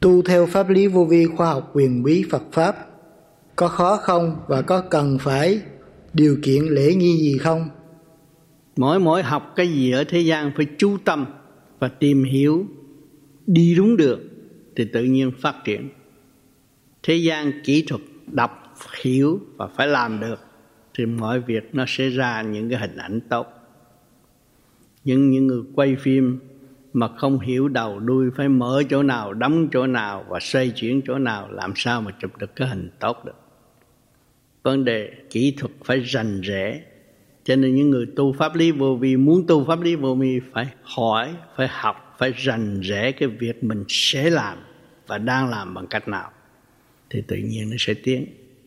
tu theo pháp lý vô vi khoa học quyền bí Phật pháp, có khó không và có cần phải điều kiện lễ nghi gì không? Mỗi mỗi học cái gì ở thế gian phải chú tâm và tìm hiểu, đi đúng được thì tự nhiên phát triển. Thế gian kỹ thuật đọc, hiểu và phải làm được thì mọi việc nó sẽ ra những cái hình ảnh tốt. Nhưng những người quay phim mà không hiểu đầu đuôi phải mở chỗ nào, đóng chỗ nào và xoay chuyển chỗ nào, làm sao mà chụp được cái hình tốt được. Vấn đề kỹ thuật phải rành rẽ, cho nên những người tu pháp lý vô vi, muốn tu pháp lý vô vi phải hỏi, phải học, phải rành rẽ cái việc mình sẽ làm và đang làm bằng cách nào, thì tự nhiên nó sẽ tiến.